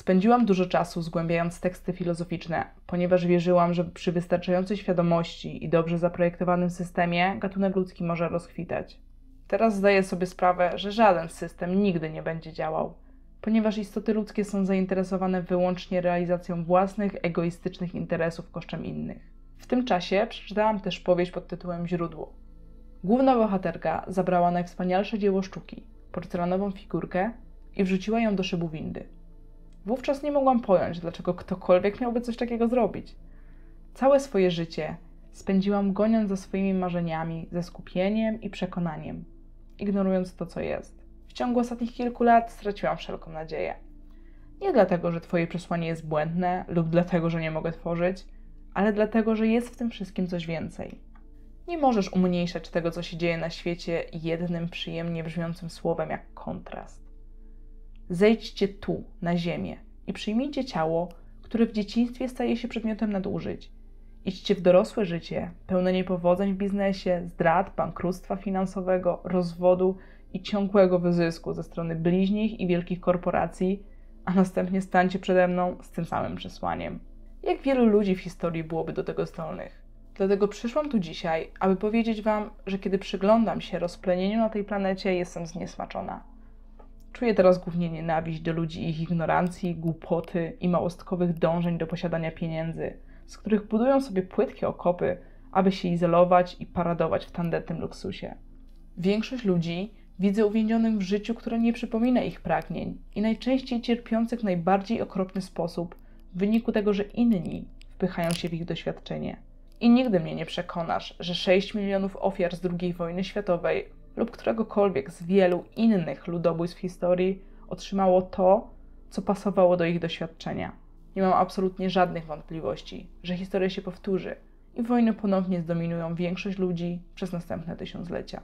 Spędziłam dużo czasu zgłębiając teksty filozoficzne, ponieważ wierzyłam, że przy wystarczającej świadomości i dobrze zaprojektowanym systemie gatunek ludzki może rozkwitać. Teraz zdaję sobie sprawę, że żaden system nigdy nie będzie działał, ponieważ istoty ludzkie są zainteresowane wyłącznie realizacją własnych, egoistycznych interesów kosztem innych. W tym czasie przeczytałam też powieść pod tytułem Źródło. Główna bohaterka zabrała najwspanialsze dzieło sztuki, porcelanową figurkę i wrzuciła ją do szybu windy. Wówczas nie mogłam pojąć, dlaczego ktokolwiek miałby coś takiego zrobić. Całe swoje życie spędziłam goniąc za swoimi marzeniami, ze skupieniem i przekonaniem, ignorując to, co jest. W ciągu ostatnich kilku lat straciłam wszelką nadzieję. Nie dlatego, że Twoje przesłanie jest błędne lub dlatego, że nie mogę tworzyć, ale dlatego, że jest w tym wszystkim coś więcej. Nie możesz umniejszać tego, co się dzieje na świecie jednym przyjemnie brzmiącym słowem jak kontrast. Zejdźcie tu, na ziemię i przyjmijcie ciało, które w dzieciństwie staje się przedmiotem nadużyć. Idźcie w dorosłe życie, pełne niepowodzeń w biznesie, zdrad, bankructwa finansowego, rozwodu i ciągłego wyzysku ze strony bliźnich i wielkich korporacji, a następnie stańcie przede mną z tym samym przesłaniem. Jak wielu ludzi w historii byłoby do tego zdolnych? Dlatego przyszłam tu dzisiaj, aby powiedzieć Wam, że kiedy przyglądam się rozplenieniu na tej planecie, jestem zniesmaczona. Czuję teraz głównie nienawiść do ludzi, ich ignorancji, głupoty i małostkowych dążeń do posiadania pieniędzy, z których budują sobie płytkie okopy, aby się izolować i paradować w tandetnym luksusie. Większość ludzi widzę uwięzionych w życiu, które nie przypomina ich pragnień i najczęściej cierpiących w najbardziej okropny sposób w wyniku tego, że inni wpychają się w ich doświadczenie. I nigdy mnie nie przekonasz, że 6 milionów ofiar z II wojny światowej lub któregokolwiek z wielu innych ludobójstw historii otrzymało to, co pasowało do ich doświadczenia. Nie mam absolutnie żadnych wątpliwości, że historia się powtórzy i wojny ponownie zdominują większość ludzi przez następne tysiąclecia.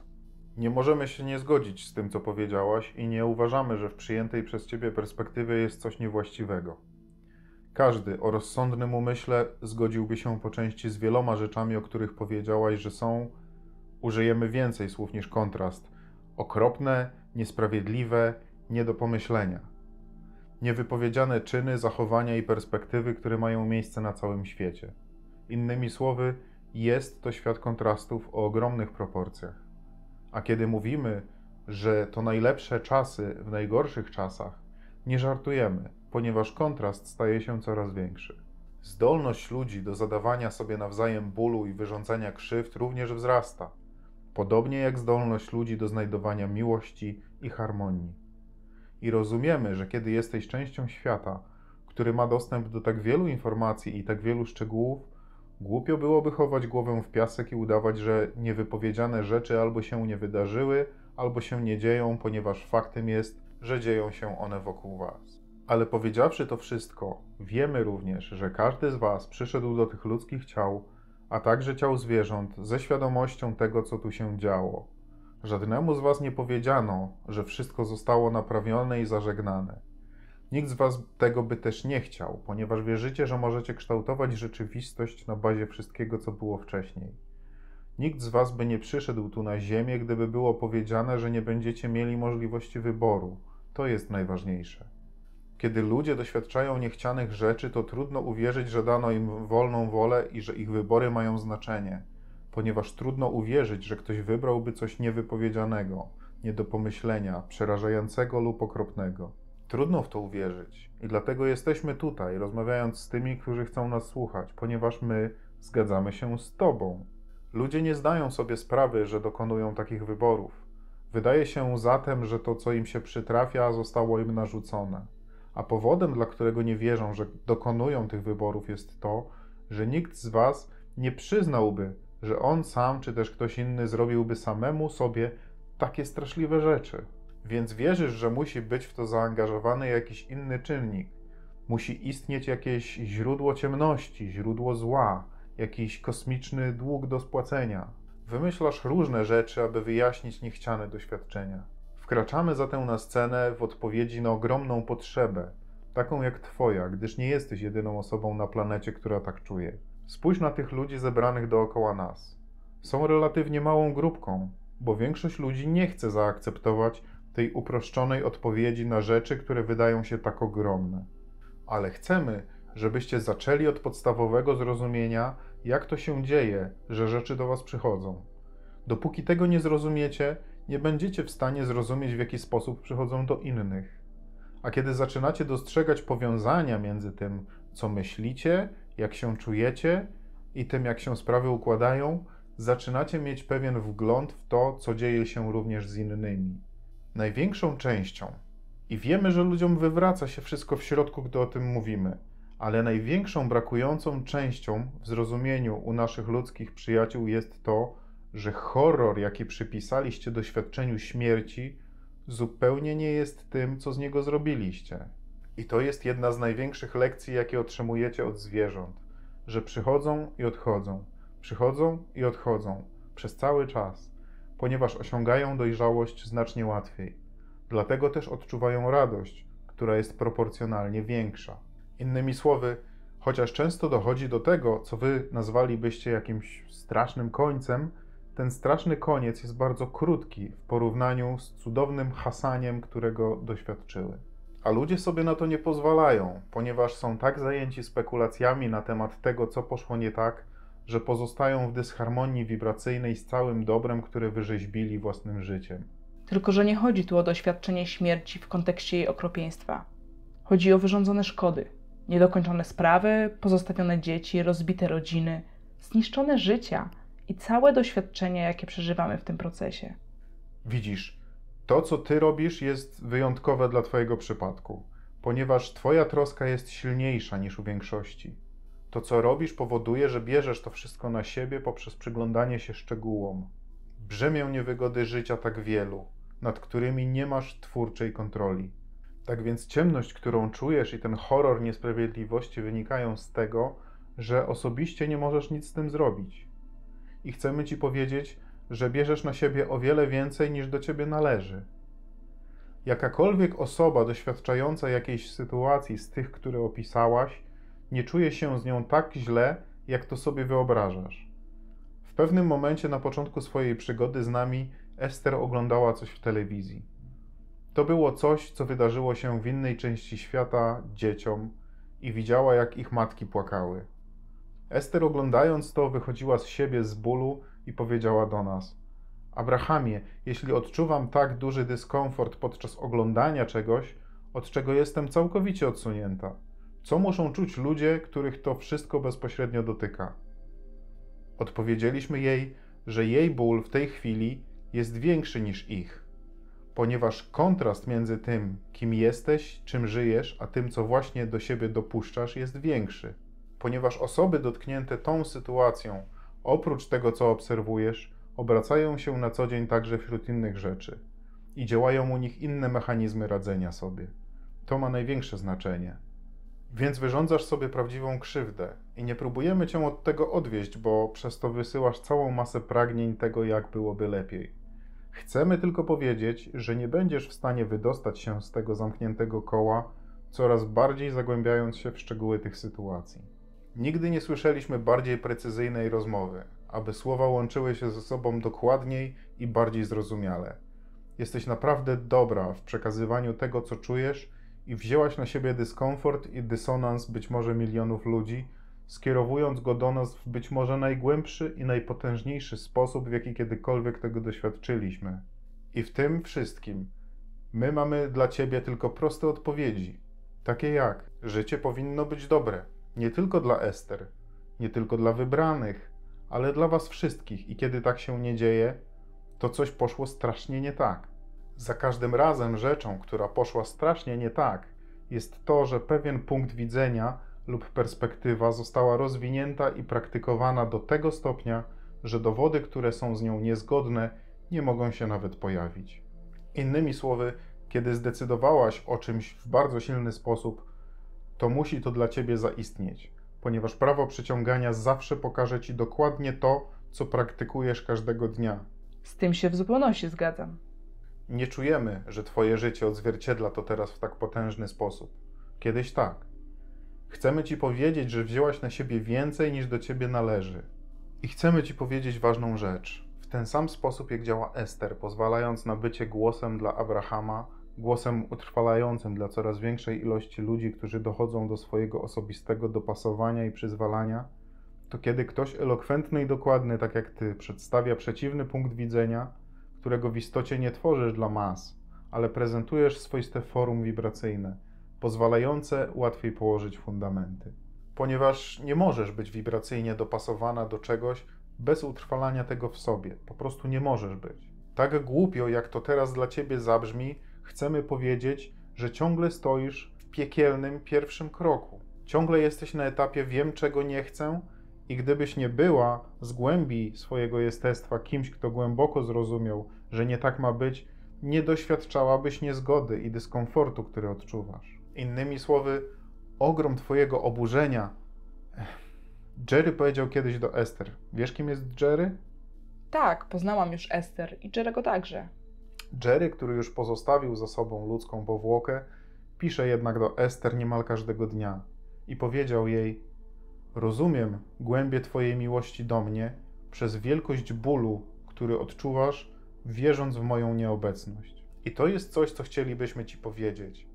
Nie możemy się nie zgodzić z tym, co powiedziałaś, i nie uważamy, że w przyjętej przez Ciebie perspektywie jest coś niewłaściwego. Każdy o rozsądnym umyśle zgodziłby się po części z wieloma rzeczami, o których powiedziałaś, że są, użyjemy więcej słów niż kontrast, okropne, niesprawiedliwe, nie do pomyślenia. Niewypowiedziane czyny, zachowania i perspektywy, które mają miejsce na całym świecie. Innymi słowy, jest to świat kontrastów o ogromnych proporcjach. A kiedy mówimy, że to najlepsze czasy w najgorszych czasach, nie żartujemy, ponieważ kontrast staje się coraz większy. Zdolność ludzi do zadawania sobie nawzajem bólu i wyrządzania krzywd również wzrasta, podobnie jak zdolność ludzi do znajdowania miłości i harmonii. I rozumiemy, że kiedy jesteś częścią świata, który ma dostęp do tak wielu informacji i tak wielu szczegółów, głupio byłoby chować głowę w piasek i udawać, że niewypowiedziane rzeczy albo się nie wydarzyły, albo się nie dzieją, ponieważ faktem jest, że dzieją się one wokół Was. Ale powiedziawszy to wszystko, wiemy również, że każdy z Was przyszedł do tych ludzkich ciał, a także ciał zwierząt, ze świadomością tego, co tu się działo. Żadnemu z Was nie powiedziano, że wszystko zostało naprawione i zażegnane. Nikt z Was tego by też nie chciał, ponieważ wierzycie, że możecie kształtować rzeczywistość na bazie wszystkiego, co było wcześniej. Nikt z Was by nie przyszedł tu na Ziemię, gdyby było powiedziane, że nie będziecie mieli możliwości wyboru. To jest najważniejsze. Kiedy ludzie doświadczają niechcianych rzeczy, to trudno uwierzyć, że dano im wolną wolę i że ich wybory mają znaczenie, ponieważ trudno uwierzyć, że ktoś wybrałby coś niewypowiedzianego, nie do pomyślenia, przerażającego lub okropnego. Trudno w to uwierzyć i dlatego jesteśmy tutaj, rozmawiając z tymi, którzy chcą nas słuchać, ponieważ my zgadzamy się z Tobą. Ludzie nie zdają sobie sprawy, że dokonują takich wyborów. Wydaje się zatem, że to, co im się przytrafia, zostało im narzucone. A powodem, dla którego nie wierzą, że dokonują tych wyborów, jest to, że nikt z Was nie przyznałby, że on sam czy też ktoś inny zrobiłby samemu sobie takie straszliwe rzeczy. Więc wierzysz, że musi być w to zaangażowany jakiś inny czynnik. Musi istnieć jakieś źródło ciemności, źródło zła, jakiś kosmiczny dług do spłacenia. Wymyślasz różne rzeczy, aby wyjaśnić niechciane doświadczenia. Wkraczamy zatem na scenę w odpowiedzi na ogromną potrzebę, taką jak Twoja, gdyż nie jesteś jedyną osobą na planecie, która tak czuje. Spójrz na tych ludzi zebranych dookoła nas. Są relatywnie małą grupką, bo większość ludzi nie chce zaakceptować tej uproszczonej odpowiedzi na rzeczy, które wydają się tak ogromne. ale chcemy, żebyście zaczęli od podstawowego zrozumienia, jak to się dzieje, że rzeczy do Was przychodzą. Dopóki tego nie zrozumiecie, nie będziecie w stanie zrozumieć, w jaki sposób przychodzą do innych. A kiedy zaczynacie dostrzegać powiązania między tym, co myślicie, jak się czujecie i tym, jak się sprawy układają, zaczynacie mieć pewien wgląd w to, co dzieje się również z innymi. Największą częścią, i wiemy, że ludziom wywraca się wszystko w środku, gdy o tym mówimy, ale największą brakującą częścią w zrozumieniu u naszych ludzkich przyjaciół jest to, że horror, jaki przypisaliście doświadczeniu śmierci, zupełnie nie jest tym, co z niego zrobiliście. I to jest jedna z największych lekcji, jakie otrzymujecie od zwierząt, że przychodzą i odchodzą, przychodzą i odchodzą przez cały czas, ponieważ osiągają dojrzałość znacznie łatwiej. Dlatego też odczuwają radość, która jest proporcjonalnie większa. Innymi słowy, chociaż często dochodzi do tego, co wy nazwalibyście jakimś strasznym końcem, ten straszny koniec jest bardzo krótki w porównaniu z cudownym hasaniem, którego doświadczyły. A ludzie sobie na to nie pozwalają, ponieważ są tak zajęci spekulacjami na temat tego, co poszło nie tak, że pozostają w dysharmonii wibracyjnej z całym dobrem, które wyrzeźbili własnym życiem. Tylko, że nie chodzi tu o doświadczenie śmierci w kontekście jej okropieństwa. Chodzi o wyrządzone szkody, niedokończone sprawy, pozostawione dzieci, rozbite rodziny, zniszczone życia i całe doświadczenia, jakie przeżywamy w tym procesie. Widzisz, to co ty robisz jest wyjątkowe dla twojego przypadku, ponieważ twoja troska jest silniejsza niż u większości. To co robisz powoduje, że bierzesz to wszystko na siebie poprzez przyglądanie się szczegółom. Brzemię niewygody życia tak wielu, nad którymi nie masz twórczej kontroli. Tak więc ciemność, którą czujesz i ten horror niesprawiedliwości wynikają z tego, że osobiście nie możesz nic z tym zrobić. I chcemy ci powiedzieć, że bierzesz na siebie o wiele więcej niż do ciebie należy. Jakakolwiek osoba doświadczająca jakiejś sytuacji z tych, które opisałaś, nie czuje się z nią tak źle, jak to sobie wyobrażasz. W pewnym momencie na początku swojej przygody z nami Ester oglądała coś w telewizji. To było coś, co wydarzyło się w innej części świata dzieciom i widziała, jak ich matki płakały. Ester oglądając to wychodziła z siebie z bólu i powiedziała do nas: Abrahamie, jeśli odczuwam tak duży dyskomfort podczas oglądania czegoś, od czego jestem całkowicie odsunięta, co muszą czuć ludzie, których to wszystko bezpośrednio dotyka? Odpowiedzieliśmy jej, że jej ból w tej chwili jest większy niż ich, ponieważ kontrast między tym, kim jesteś, czym żyjesz, a tym, co właśnie do siebie dopuszczasz, jest większy. Ponieważ osoby dotknięte tą sytuacją, oprócz tego, co obserwujesz, obracają się na co dzień także wśród innych rzeczy i działają u nich inne mechanizmy radzenia sobie. To ma największe znaczenie. Więc wyrządzasz sobie prawdziwą krzywdę i nie próbujemy cię od tego odwieść, bo przez to wysyłasz całą masę pragnień tego, jak byłoby lepiej. Chcemy tylko powiedzieć, że nie będziesz w stanie wydostać się z tego zamkniętego koła, coraz bardziej zagłębiając się w szczegóły tych sytuacji. Nigdy nie słyszeliśmy bardziej precyzyjnej rozmowy, aby słowa łączyły się ze sobą dokładniej i bardziej zrozumiale. Jesteś naprawdę dobra w przekazywaniu tego, co czujesz i wzięłaś na siebie dyskomfort i dysonans być może milionów ludzi, skierowując go do nas w być może najgłębszy i najpotężniejszy sposób, w jaki kiedykolwiek tego doświadczyliśmy. I w tym wszystkim my mamy dla Ciebie tylko proste odpowiedzi, takie jak życie powinno być dobre, nie tylko dla Ester, nie tylko dla wybranych, ale dla Was wszystkich. I kiedy tak się nie dzieje, to coś poszło strasznie nie tak. Za każdym razem rzeczą, która poszła strasznie nie tak, jest to, że pewien punkt widzenia lub perspektywa została rozwinięta i praktykowana do tego stopnia, że dowody, które są z nią niezgodne, nie mogą się nawet pojawić. Innymi słowy, kiedy zdecydowałaś o czymś w bardzo silny sposób, to musi to dla ciebie zaistnieć, ponieważ prawo przyciągania zawsze pokaże ci dokładnie to, co praktykujesz każdego dnia. Z tym się w zupełności zgadzam. Nie czujemy, że twoje życie odzwierciedla to teraz w tak potężny sposób. Kiedyś tak. Chcemy ci powiedzieć, że wzięłaś na siebie więcej niż do ciebie należy. I chcemy ci powiedzieć ważną rzecz. W ten sam sposób, jak działa Ester, pozwalając na bycie głosem dla Abrahama, głosem utrwalającym dla coraz większej ilości ludzi, którzy dochodzą do swojego osobistego dopasowania i przyzwalania, to kiedy ktoś elokwentny i dokładny, tak jak ty, przedstawia przeciwny punkt widzenia, którego w istocie nie tworzysz dla mas, ale prezentujesz swoiste forum wibracyjne, pozwalające łatwiej położyć fundamenty. Ponieważ nie możesz być wibracyjnie dopasowana do czegoś bez utrwalania tego w sobie. Po prostu nie możesz być. Tak głupio, jak to teraz dla ciebie zabrzmi, chcemy powiedzieć, że ciągle stoisz w piekielnym pierwszym kroku. Ciągle jesteś na etapie wiem, czego nie chcę, i gdybyś nie była z głębi swojego jestestwa kimś, kto głęboko zrozumiał, że nie tak ma być, nie doświadczałabyś niezgody i dyskomfortu, który odczuwasz. Innymi słowy, ogrom Twojego oburzenia. Jerry powiedział kiedyś do Ester: Wiesz, kim jest Jerry? Tak, poznałam już Ester i Jerego także. Jerry, który już pozostawił za sobą ludzką powłokę, pisze jednak do Ester niemal każdego dnia i powiedział jej: Rozumiem głębie Twojej miłości do mnie przez wielkość bólu, który odczuwasz, wierząc w moją nieobecność. I to jest coś, co chcielibyśmy Ci powiedzieć,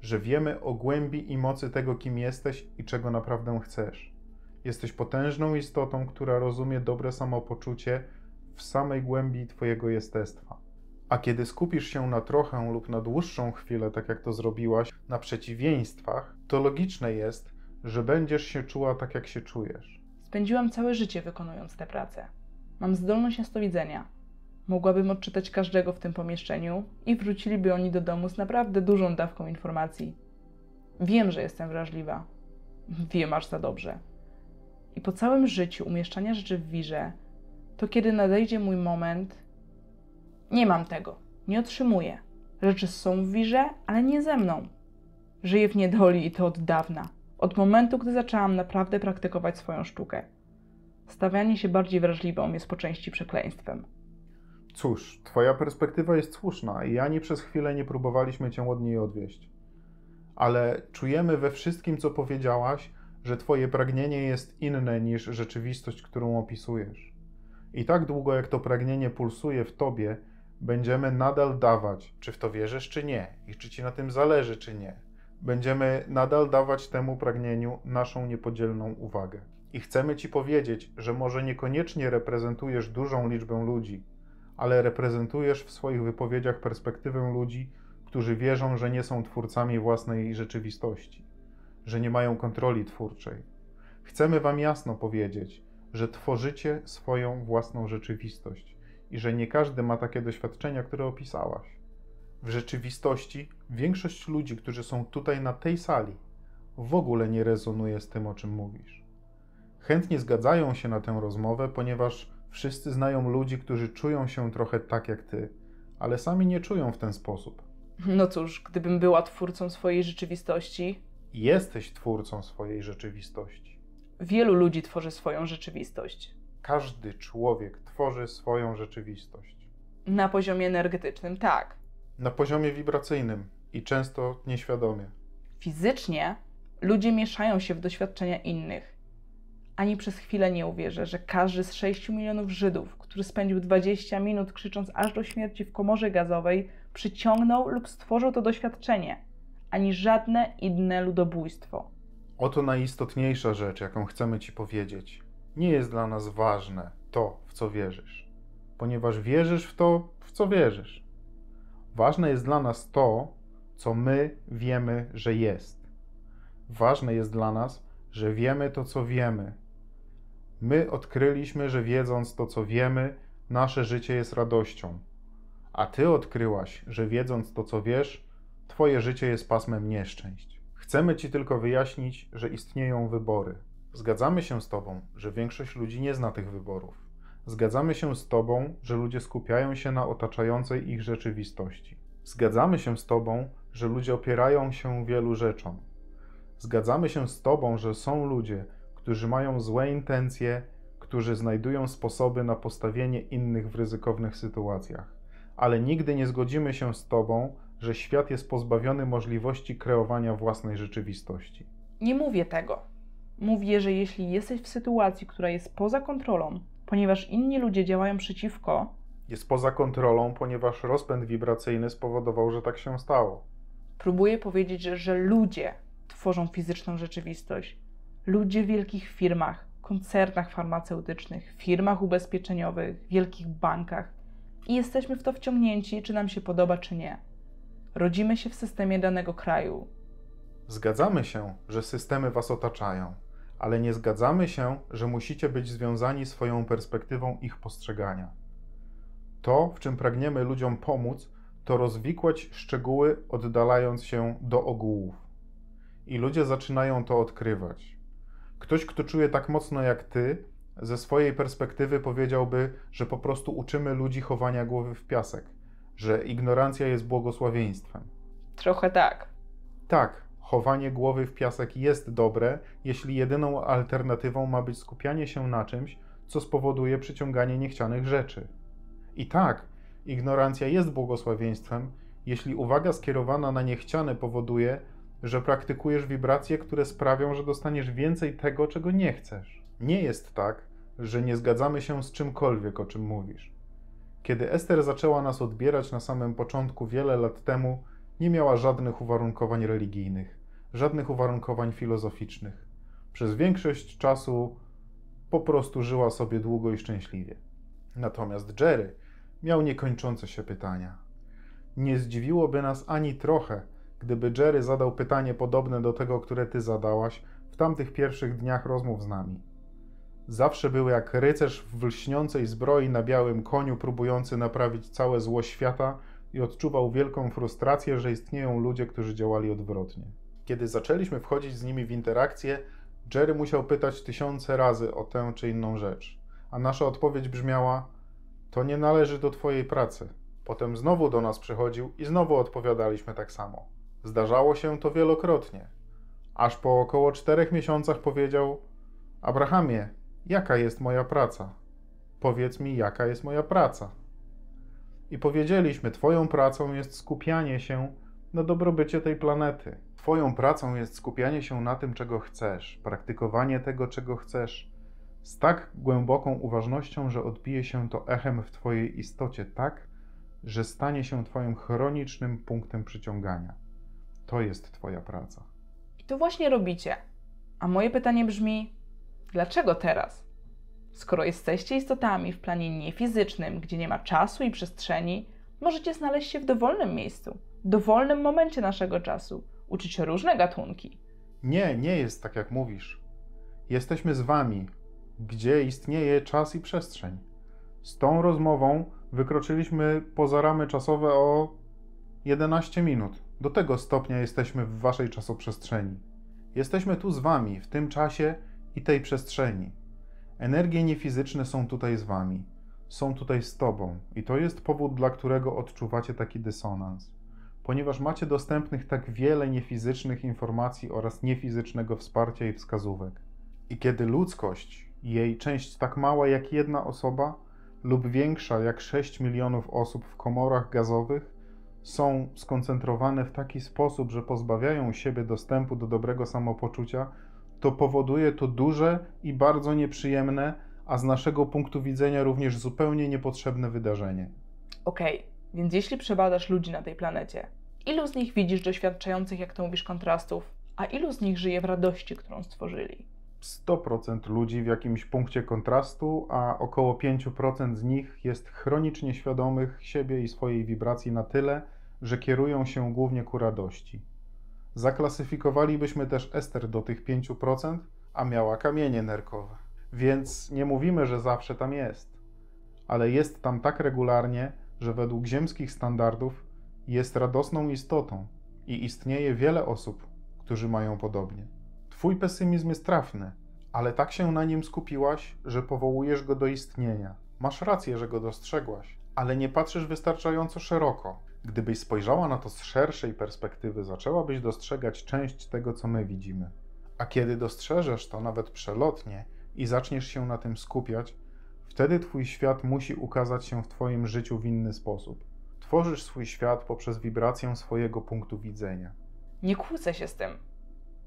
że wiemy o głębi i mocy tego, kim jesteś i czego naprawdę chcesz. Jesteś potężną istotą, która rozumie dobre samopoczucie w samej głębi Twojego jestestwa. A kiedy skupisz się na trochę lub na dłuższą chwilę, tak jak to zrobiłaś, na przeciwieństwach, to logiczne jest, że będziesz się czuła tak, jak się czujesz. Spędziłam całe życie wykonując tę pracę. Mam zdolność jasnowidzenia. Mogłabym odczytać każdego w tym pomieszczeniu i wróciliby oni do domu z naprawdę dużą dawką informacji. Wiem, że jestem wrażliwa. Wiem aż za dobrze. I po całym życiu umieszczania rzeczy w wirze, to kiedy nadejdzie mój moment, nie mam tego, nie otrzymuję. Rzeczy są w wirze, ale nie ze mną. Żyję w niedoli i to od dawna. Od momentu, gdy zaczęłam naprawdę praktykować swoją sztukę. Stawianie się bardziej wrażliwą jest po części przekleństwem. Cóż, twoja perspektywa jest słuszna i ani przez chwilę nie próbowaliśmy cię od niej odwieść. Ale czujemy we wszystkim, co powiedziałaś, że twoje pragnienie jest inne niż rzeczywistość, którą opisujesz. I tak długo, jak to pragnienie pulsuje w tobie, będziemy nadal dawać, czy w to wierzysz, czy nie, i czy ci na tym zależy, czy nie. Będziemy nadal dawać temu pragnieniu naszą niepodzielną uwagę. I chcemy ci powiedzieć, że może niekoniecznie reprezentujesz dużą liczbę ludzi, ale reprezentujesz w swoich wypowiedziach perspektywę ludzi, którzy wierzą, że nie są twórcami własnej rzeczywistości, że nie mają kontroli twórczej. Chcemy Wam jasno powiedzieć, że tworzycie swoją własną rzeczywistość i że nie każdy ma takie doświadczenia, które opisałaś. W rzeczywistości większość ludzi, którzy są tutaj na tej sali, w ogóle nie rezonuje z tym, o czym mówisz. Chętnie zgadzają się na tę rozmowę, ponieważ wszyscy znają ludzi, którzy czują się trochę tak jak ty, ale sami nie czują w ten sposób. No cóż, gdybym była twórcą swojej rzeczywistości. Jesteś twórcą swojej rzeczywistości. Wielu ludzi tworzy swoją rzeczywistość. Każdy człowiek tworzy swoją rzeczywistość. Na poziomie energetycznym, tak. Na poziomie wibracyjnym i często nieświadomie. Fizycznie ludzie mieszają się w doświadczenia innych. Ani przez chwilę nie uwierzę, że każdy z 6 milionów Żydów, który spędził 20 minut krzycząc aż do śmierci w komorze gazowej, przyciągnął lub stworzył to doświadczenie, ani żadne inne ludobójstwo. Oto najistotniejsza rzecz, jaką chcemy Ci powiedzieć. Nie jest dla nas ważne to, w co wierzysz, ponieważ wierzysz w to, w co wierzysz. Ważne jest dla nas to, co my wiemy, że jest. Ważne jest dla nas, że wiemy to, co wiemy. My odkryliśmy, że wiedząc to, co wiemy, nasze życie jest radością. A ty odkryłaś, że wiedząc to, co wiesz, twoje życie jest pasmem nieszczęść. Chcemy ci tylko wyjaśnić, że istnieją wybory. Zgadzamy się z tobą, że większość ludzi nie zna tych wyborów. Zgadzamy się z Tobą, że ludzie skupiają się na otaczającej ich rzeczywistości. Zgadzamy się z Tobą, że ludzie opierają się wielu rzeczom. Zgadzamy się z Tobą, że są ludzie, którzy mają złe intencje, którzy znajdują sposoby na postawienie innych w ryzykownych sytuacjach. Ale nigdy nie zgodzimy się z Tobą, że świat jest pozbawiony możliwości kreowania własnej rzeczywistości. Nie mówię tego. Mówię, że jeśli jesteś w sytuacji, która jest poza kontrolą, ponieważ inni ludzie działają przeciwko, Jest poza kontrolą, ponieważ rozpęd wibracyjny spowodował, że tak się stało. Próbuję powiedzieć, że ludzie tworzą fizyczną rzeczywistość. Ludzie w wielkich firmach, koncernach farmaceutycznych, firmach ubezpieczeniowych, wielkich bankach. I jesteśmy w to wciągnięci, czy nam się podoba, czy nie. Rodzimy się w systemie danego kraju. Zgadzamy się, że systemy was otaczają, ale nie zgadzamy się, że musicie być związani swoją perspektywą ich postrzegania. To, w czym pragniemy ludziom pomóc, to rozwikłać szczegóły, oddalając się do ogółów. I ludzie zaczynają to odkrywać. Ktoś, kto czuje tak mocno jak ty, ze swojej perspektywy powiedziałby, że po prostu uczymy ludzi chowania głowy w piasek, że ignorancja jest błogosławieństwem. Trochę tak. Tak, chowanie głowy w piasek jest dobre, jeśli jedyną alternatywą ma być skupianie się na czymś, co spowoduje przyciąganie niechcianych rzeczy. I tak, ignorancja jest błogosławieństwem, jeśli uwaga skierowana na niechciane powoduje, że praktykujesz wibracje, które sprawią, że dostaniesz więcej tego, czego nie chcesz. Nie jest tak, że nie zgadzamy się z czymkolwiek, o czym mówisz. Kiedy Ester zaczęła nas odbierać na samym początku wiele lat temu, nie miała żadnych uwarunkowań religijnych, żadnych uwarunkowań filozoficznych. Przez większość czasu po prostu żyła sobie długo i szczęśliwie. Natomiast Jerry miał niekończące się pytania. Nie zdziwiłoby nas ani trochę, gdyby Jerry zadał pytanie podobne do tego, które ty zadałaś w tamtych pierwszych dniach rozmów z nami. Zawsze był jak rycerz w lśniącej zbroi na białym koniu, próbujący naprawić całe zło świata i odczuwał wielką frustrację, że istnieją ludzie, którzy działali odwrotnie. Kiedy zaczęliśmy wchodzić z nimi w interakcję, Jerry musiał pytać tysiące razy o tę czy inną rzecz, a nasza odpowiedź brzmiała: To nie należy do Twojej pracy. Potem znowu do nas przychodził i znowu odpowiadaliśmy tak samo. Zdarzało się to wielokrotnie. Aż po około czterech miesiącach powiedział: Abrahamie, jaka jest moja praca? Powiedz mi, jaka jest moja praca. I powiedzieliśmy: Twoją pracą jest skupianie się na dobrobycie tej planety. Twoją pracą jest skupianie się na tym, czego chcesz, praktykowanie tego, czego chcesz, z tak głęboką uważnością, że odbije się to echem w Twojej istocie, tak, że stanie się Twoim chronicznym punktem przyciągania. To jest Twoja praca. I to właśnie robicie. A moje pytanie brzmi: dlaczego teraz? Skoro jesteście istotami w planie niefizycznym, gdzie nie ma czasu i przestrzeni, możecie znaleźć się w dowolnym miejscu, dowolnym momencie naszego czasu, uczyć różne gatunki. Nie, nie jest tak, jak mówisz. Jesteśmy z Wami, gdzie istnieje czas i przestrzeń. Z tą rozmową wykroczyliśmy poza ramy czasowe o 11 minut. Do tego stopnia jesteśmy w Waszej czasoprzestrzeni. Jesteśmy tu z Wami, w tym czasie i tej przestrzeni. Energie niefizyczne są tutaj z Wami, są tutaj z Tobą, i to jest powód, dla którego odczuwacie taki dysonans. Ponieważ macie dostępnych tak wiele niefizycznych informacji oraz niefizycznego wsparcia i wskazówek. I kiedy ludzkość, jej część tak mała jak jedna osoba, lub większa jak 6 milionów osób w komorach gazowych, są skoncentrowane w taki sposób, że pozbawiają siebie dostępu do dobrego samopoczucia, to powoduje to duże i bardzo nieprzyjemne, a z naszego punktu widzenia również zupełnie niepotrzebne wydarzenie. Okej, więc jeśli przebadasz ludzi na tej planecie, ilu z nich widzisz doświadczających, jak to mówisz, kontrastów, a ilu z nich żyje w radości, którą stworzyli? 100% ludzi w jakimś punkcie kontrastu, a około 5% z nich jest chronicznie świadomych siebie i swojej wibracji na tyle, że kierują się głównie ku radości. Zaklasyfikowalibyśmy też Ester do tych 5%, a miała kamienie nerkowe. Więc nie mówimy, że zawsze tam jest, ale jest tam tak regularnie, że według ziemskich standardów jest radosną istotą i istnieje wiele osób, którzy mają podobnie. Twój pesymizm jest trafny, ale tak się na nim skupiłaś, że powołujesz go do istnienia. Masz rację, że go dostrzegłaś, ale nie patrzysz wystarczająco szeroko. Gdybyś spojrzała na to z szerszej perspektywy, zaczęłabyś dostrzegać część tego, co my widzimy. A kiedy dostrzeżesz to nawet przelotnie i zaczniesz się na tym skupiać, wtedy Twój świat musi ukazać się w Twoim życiu w inny sposób. Tworzysz swój świat poprzez wibrację swojego punktu widzenia. Nie kłócę się z tym.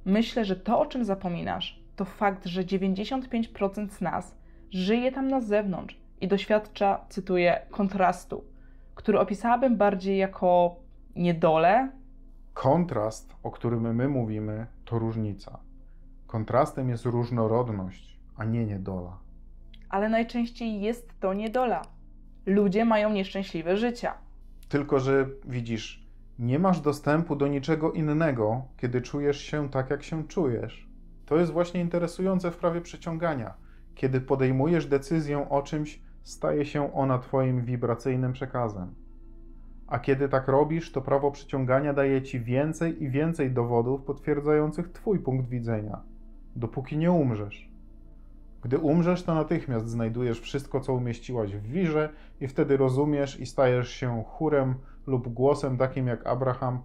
Myślę, że to, o czym zapominasz, to fakt, że 95% z nas żyje tam na zewnątrz i doświadcza, cytuję, kontrastu, który opisałabym bardziej jako niedolę. Kontrast, o którym my mówimy, to różnica. Kontrastem jest różnorodność, a nie niedola. Ale najczęściej jest to niedola. Ludzie mają nieszczęśliwe życia. Tylko, że widzisz, nie masz dostępu do niczego innego, kiedy czujesz się tak, jak się czujesz. To jest właśnie interesujące w prawie przyciągania. Kiedy podejmujesz decyzję o czymś, staje się ona Twoim wibracyjnym przekazem. A kiedy tak robisz, to prawo przyciągania daje Ci więcej i więcej dowodów potwierdzających Twój punkt widzenia, dopóki nie umrzesz. Gdy umrzesz, to natychmiast znajdujesz wszystko, co umieściłaś w wirze, i wtedy rozumiesz i stajesz się chórem lub głosem takim jak Abraham,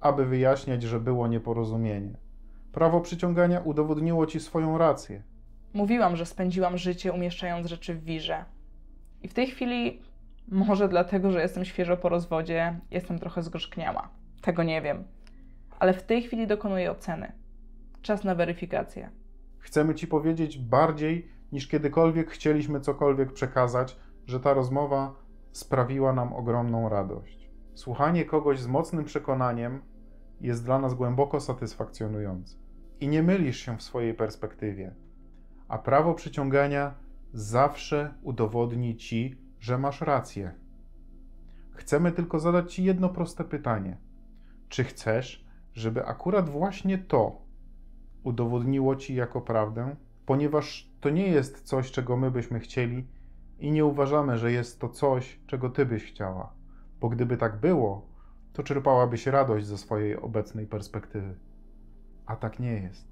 aby wyjaśniać, że było nieporozumienie. Prawo przyciągania udowodniło ci swoją rację. Mówiłam, że spędziłam życie umieszczając rzeczy w wirze. I w tej chwili, może dlatego, że jestem świeżo po rozwodzie, jestem trochę zgorzkniała. Tego nie wiem. Ale w tej chwili dokonuję oceny. Czas na weryfikację. Chcemy ci powiedzieć bardziej niż kiedykolwiek chcieliśmy cokolwiek przekazać, że ta rozmowa sprawiła nam ogromną radość. Słuchanie kogoś z mocnym przekonaniem jest dla nas głęboko satysfakcjonujące. I nie mylisz się w swojej perspektywie. A prawo przyciągania zawsze udowodni ci, że masz rację. Chcemy tylko zadać ci jedno proste pytanie: czy chcesz, żeby akurat właśnie to udowodniło ci jako prawdę? Ponieważ to nie jest coś, czego my byśmy chcieli, i nie uważamy, że jest to coś, czego ty byś chciała, bo gdyby tak było, to czerpałabyś radość ze swojej obecnej perspektywy. A tak nie jest.